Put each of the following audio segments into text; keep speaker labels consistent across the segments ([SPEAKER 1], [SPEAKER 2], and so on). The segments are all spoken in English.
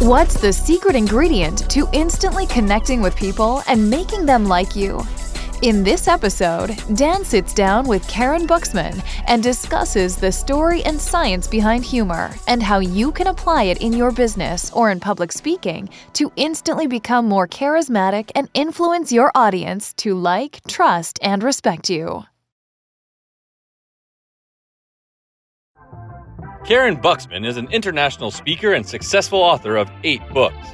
[SPEAKER 1] What's the secret ingredient to instantly connecting with people and making them like you? In this episode, Dan sits down with Karyn Buxman and discusses the story and science behind humor and how you can apply it in your business or in public speaking to instantly become more charismatic and influence your audience to like, trust, and respect you.
[SPEAKER 2] Karyn Buxman is an international speaker and successful author of eight books.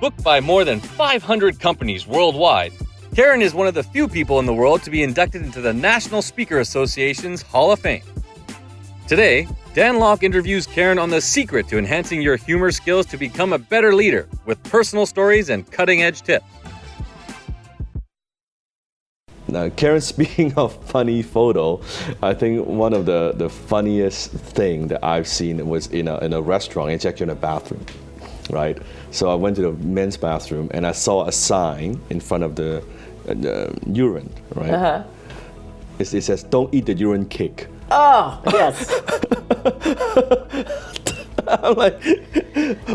[SPEAKER 2] Booked by more than 500 companies worldwide, Karyn is one of the few people in the world to be inducted into the National Speaker Association's Hall of Fame. Today, Dan Lok interviews Karyn on the secret to enhancing your humor skills to become a better leader with personal stories and cutting edge tips.
[SPEAKER 3] Now, Karyn, speaking of funny photo, I think one of the, the funniest thing that I've seen was in a, in a restaurant. It's actually in a bathroom, right? So I went to the men's bathroom and I saw a sign in front of the, uh, the urine, right?
[SPEAKER 4] Uh-huh.
[SPEAKER 3] It, it says, "Don't eat the urine cake."
[SPEAKER 4] Oh, yes.
[SPEAKER 3] I'm like,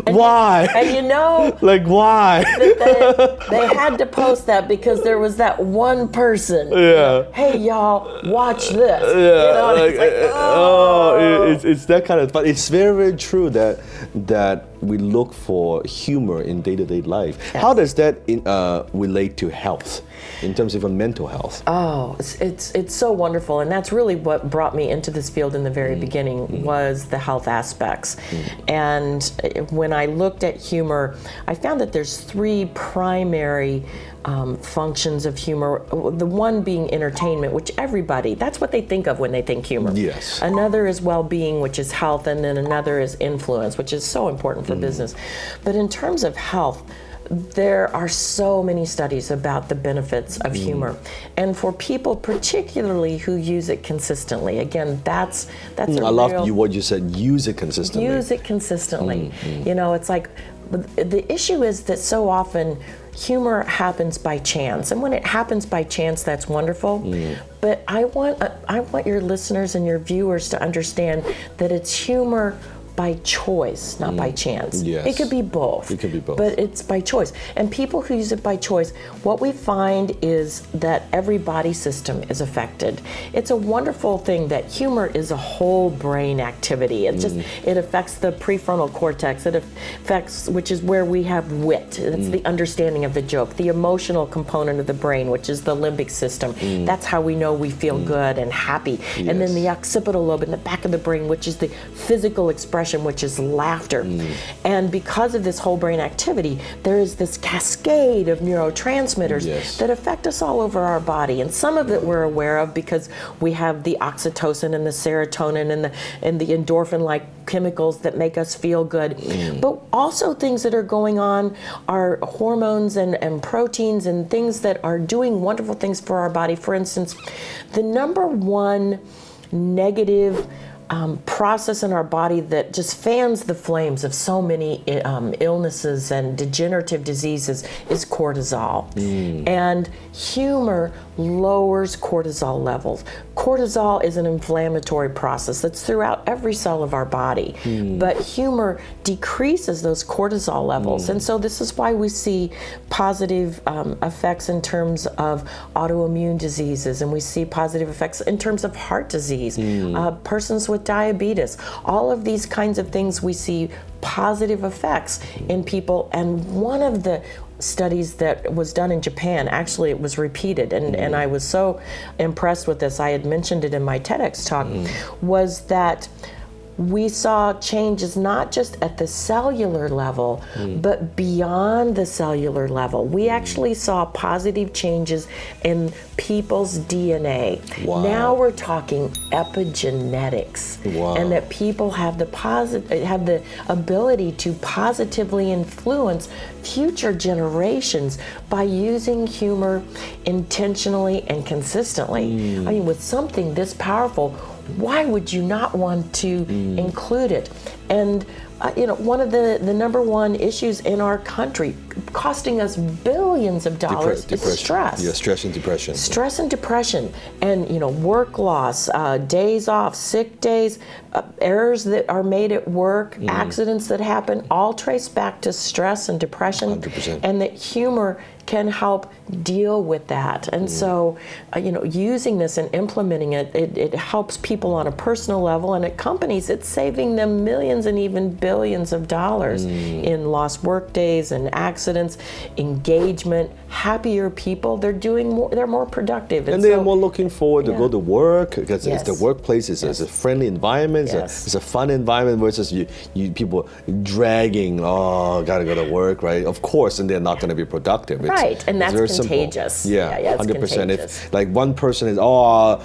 [SPEAKER 3] why?
[SPEAKER 4] and you know,
[SPEAKER 3] like, why?
[SPEAKER 4] they, they had to post that because there was that one person.
[SPEAKER 3] yeah.
[SPEAKER 4] Hey, y'all, watch this.
[SPEAKER 3] Yeah,
[SPEAKER 4] You know,
[SPEAKER 3] like,
[SPEAKER 4] it's like,
[SPEAKER 3] uh, oh, it- it's, it's that kind of, but it's very, very true that that we look for humor in day-to-day life. How does that in, uh, relate to health, in terms of mental health?
[SPEAKER 4] Oh, it's, it's it's so wonderful, and that's really what brought me into this field in the very beginning was the health aspects. And uh, when I looked at humor, I found that there's three primary um, functions of humor. The one being entertainment, which everybody that's what they think of when they think humor.
[SPEAKER 3] Yes.
[SPEAKER 4] Another is well-being, which is health, and then another is influence, which is so important for business. But in terms of health, there are so many studies about the benefits of mm. humor, and for people particularly who use it consistently. Again, that's that's. Mm, a
[SPEAKER 3] I love you what you said. Use it consistently.
[SPEAKER 4] use it consistently. Mm, you know, it's like the issue is that so often humor happens by chance, and when it happens by chance, that's wonderful. But I want uh, I want your listeners and your viewers to understand that it's humor by choice, not by mm. chance.
[SPEAKER 3] Yes.
[SPEAKER 4] It could be both.
[SPEAKER 3] It could be both.
[SPEAKER 4] But it's by choice. And people who use it by choice, what we find is that every body system is affected. It's a wonderful thing that humor is a whole brain activity. It just mm. it affects the prefrontal cortex. It affects which is where we have wit. It's the mm. understanding of the joke. The emotional component of the brain, which is the limbic system. That's how we know we feel good and happy. And then the occipital lobe in the back of the brain, which is the physical expression, which is laughter. Mm. And because of this whole brain activity, there is this cascade of neurotransmitters
[SPEAKER 3] Yes.
[SPEAKER 4] that affect us all over our body. And some of it we're aware of because we have the oxytocin and the serotonin and the and the endorphin like chemicals that make us feel good. Mm. But also things that are going on are hormones and, and proteins and things that are doing wonderful things for our body. For instance, the number one negative um, process in our body that just fans the flames of so many um, illnesses and degenerative diseases is cortisol. And humor lowers cortisol levels. Cortisol is an inflammatory process that's throughout every cell of our body, but humor decreases those cortisol levels. And so, this is why we see positive um, effects in terms of autoimmune diseases, and we see positive effects in terms of heart disease, uh, persons with diabetes. All of these kinds of things we see positive effects in people. And one of the studies that was done in Japan, actually, it was repeated, and, and mm-hmm. I was so impressed with this. I had mentioned it in my TEDx talk, mm-hmm. was that we saw changes not just at the cellular level,
[SPEAKER 3] Hmm.
[SPEAKER 4] but beyond the cellular level. We actually saw positive changes in people's DNA.
[SPEAKER 3] Wow.
[SPEAKER 4] Now we're talking epigenetics,
[SPEAKER 3] Wow.
[SPEAKER 4] and that people have the posit- have the ability to positively influence future generations by using humor intentionally and consistently. I mean, with something this powerful, why would you not want to include it? And uh, you know, one of the, the number one issues in our country, costing us billions of dollars,
[SPEAKER 3] Depre-
[SPEAKER 4] is stress
[SPEAKER 3] Yeah, stress and depression.
[SPEAKER 4] stress and depression and you know work loss uh, days off sick days uh, errors that are made at work
[SPEAKER 3] Mm.
[SPEAKER 4] accidents that happen all trace back to stress and depression
[SPEAKER 3] 100%.
[SPEAKER 4] and that humor can help deal with that and so uh, you know using this and implementing it, it it helps people on a personal level and at companies it's saving them millions and even billions of dollars
[SPEAKER 3] Mm.
[SPEAKER 4] in lost work days and accidents engagement happier people they're doing more they're more productive
[SPEAKER 3] and they're
[SPEAKER 4] so-
[SPEAKER 3] more looking forward to
[SPEAKER 4] Yeah.
[SPEAKER 3] go to work because it's the
[SPEAKER 4] Yes.
[SPEAKER 3] workplace is it's a friendly environment, it's,
[SPEAKER 4] Yes.
[SPEAKER 3] a, it's a fun environment versus you, you people dragging, oh, gotta go to work, right? Of course, and they're not gonna be productive. It's,
[SPEAKER 4] Right, and
[SPEAKER 3] it's
[SPEAKER 4] that's
[SPEAKER 3] very simple.
[SPEAKER 4] contagious.
[SPEAKER 3] Yeah,
[SPEAKER 4] Yeah, yeah,
[SPEAKER 3] hundred percent.
[SPEAKER 4] contagious.
[SPEAKER 3] If like one person is, oh,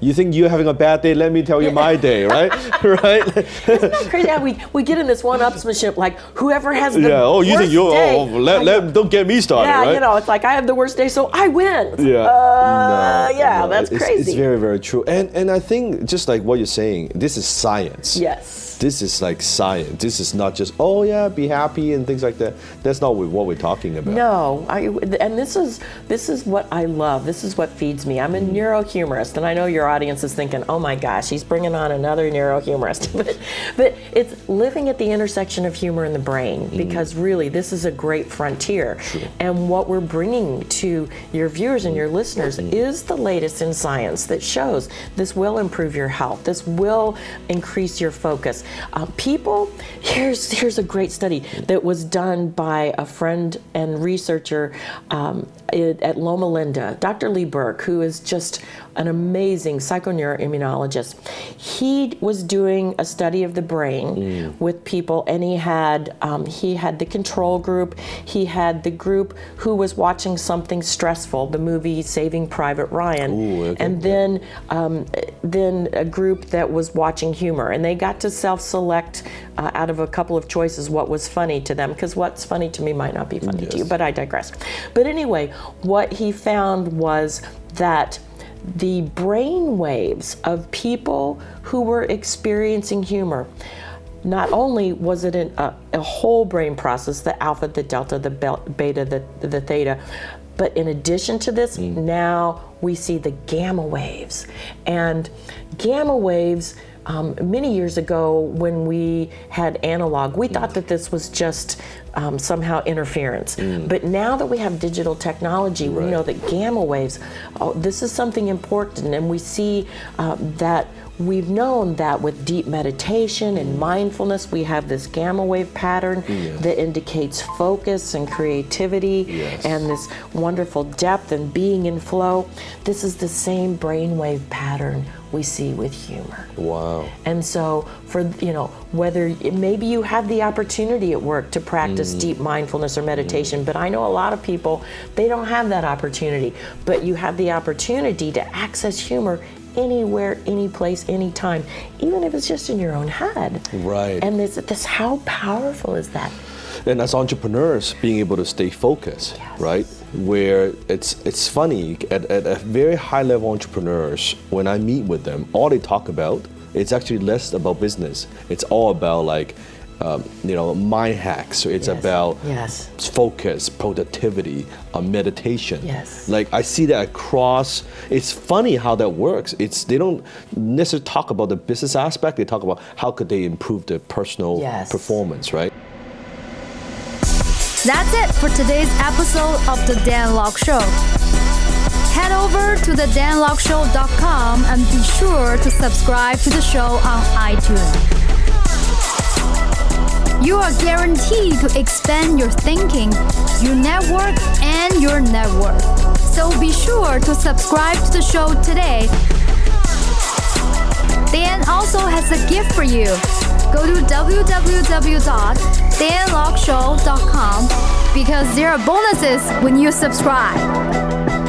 [SPEAKER 3] you think you're having a bad day? Let me tell you my day, right? right?
[SPEAKER 4] It's not crazy how we, we get in this one upsmanship like whoever has the
[SPEAKER 3] yeah. Oh, you think you're?
[SPEAKER 4] day,
[SPEAKER 3] Oh, let, let, don't get me started,
[SPEAKER 4] yeah
[SPEAKER 3] right?
[SPEAKER 4] you know it's like I have the worst day so I win
[SPEAKER 3] Yeah.
[SPEAKER 4] uh,
[SPEAKER 3] No,
[SPEAKER 4] yeah
[SPEAKER 3] no,
[SPEAKER 4] that's
[SPEAKER 3] it's,
[SPEAKER 4] crazy
[SPEAKER 3] It's very, very true. And and I think just like what you're saying, this is science.
[SPEAKER 4] yes
[SPEAKER 3] This is like science. This is not just oh yeah, be happy and things like that. That's not what we're talking about.
[SPEAKER 4] No, I, and this is this is what I love. This is what feeds me. I'm a mm-hmm. neurohumorist, and I know your audience is thinking, "Oh my gosh, he's bringing on another neurohumorist." but, but it's living at the intersection of humor and the brain mm-hmm. because really, this is a great frontier. And what we're bringing to your viewers and your mm-hmm. listeners is the latest in science that shows this will improve your health. This will increase your focus. Uh, people, here's here's a great study that was done by a friend and researcher um, at Loma Linda, Dr. Lee Berk, who is just an amazing psychoneuroimmunologist. He was doing a study of the brain with people, and he had um, he had the control group, he had the group who was watching something stressful, the movie Saving Private Ryan,
[SPEAKER 3] Ooh, okay.
[SPEAKER 4] and then um, then a group that was watching humor, and they got to self-select uh, out of a couple of choices what was funny to them, because what's funny to me might not be funny to you. But I digress. But anyway, what he found was that the brain waves of people who were experiencing humor. Not only was it an, a, a whole brain process, the alpha, the delta, the beta, the, the theta, but in addition to this, now we see the gamma waves. And gamma waves, um, many years ago when we had analog, we thought that this was just um, somehow interference. But now that we have digital technology, we know that gamma waves, oh, this is something important. And we see uh, that we've known that with deep meditation and mindfulness, we have this gamma wave pattern that indicates focus and creativity
[SPEAKER 3] Yes.
[SPEAKER 4] and this wonderful depth and being in flow. This is the same brainwave pattern we see with humor.
[SPEAKER 3] Wow.
[SPEAKER 4] And so, for you know, whether maybe you have the opportunity at work to practice mm. deep mindfulness or meditation, but I know a lot of people they don't have that opportunity. But you have the opportunity to access humor anywhere, any place, anytime, even if it's just in your own head.
[SPEAKER 3] Right.
[SPEAKER 4] And this, this how powerful is that?
[SPEAKER 3] and as entrepreneurs being able to stay focused right where it's it's funny at, at a very high level entrepreneurs when i meet with them all they talk about it's actually less about business it's all about like um, you know mind hacks it's
[SPEAKER 4] Yes.
[SPEAKER 3] about
[SPEAKER 4] Yes.
[SPEAKER 3] focus productivity uh, meditation
[SPEAKER 4] Yes.
[SPEAKER 3] like i see that across it's funny how that works it's they don't necessarily talk about the business aspect they talk about how could they improve their personal
[SPEAKER 4] Yes.
[SPEAKER 3] performance right
[SPEAKER 5] That's it for today's episode of The Dan Lok Show. Head over to thedanlokshow.com and be sure to subscribe to the show on iTunes. You are guaranteed to expand your thinking, your network, and your network. So be sure to subscribe to the show today Dan also has a gift for you. Go to www.danlokshow.com because there are bonuses when you subscribe.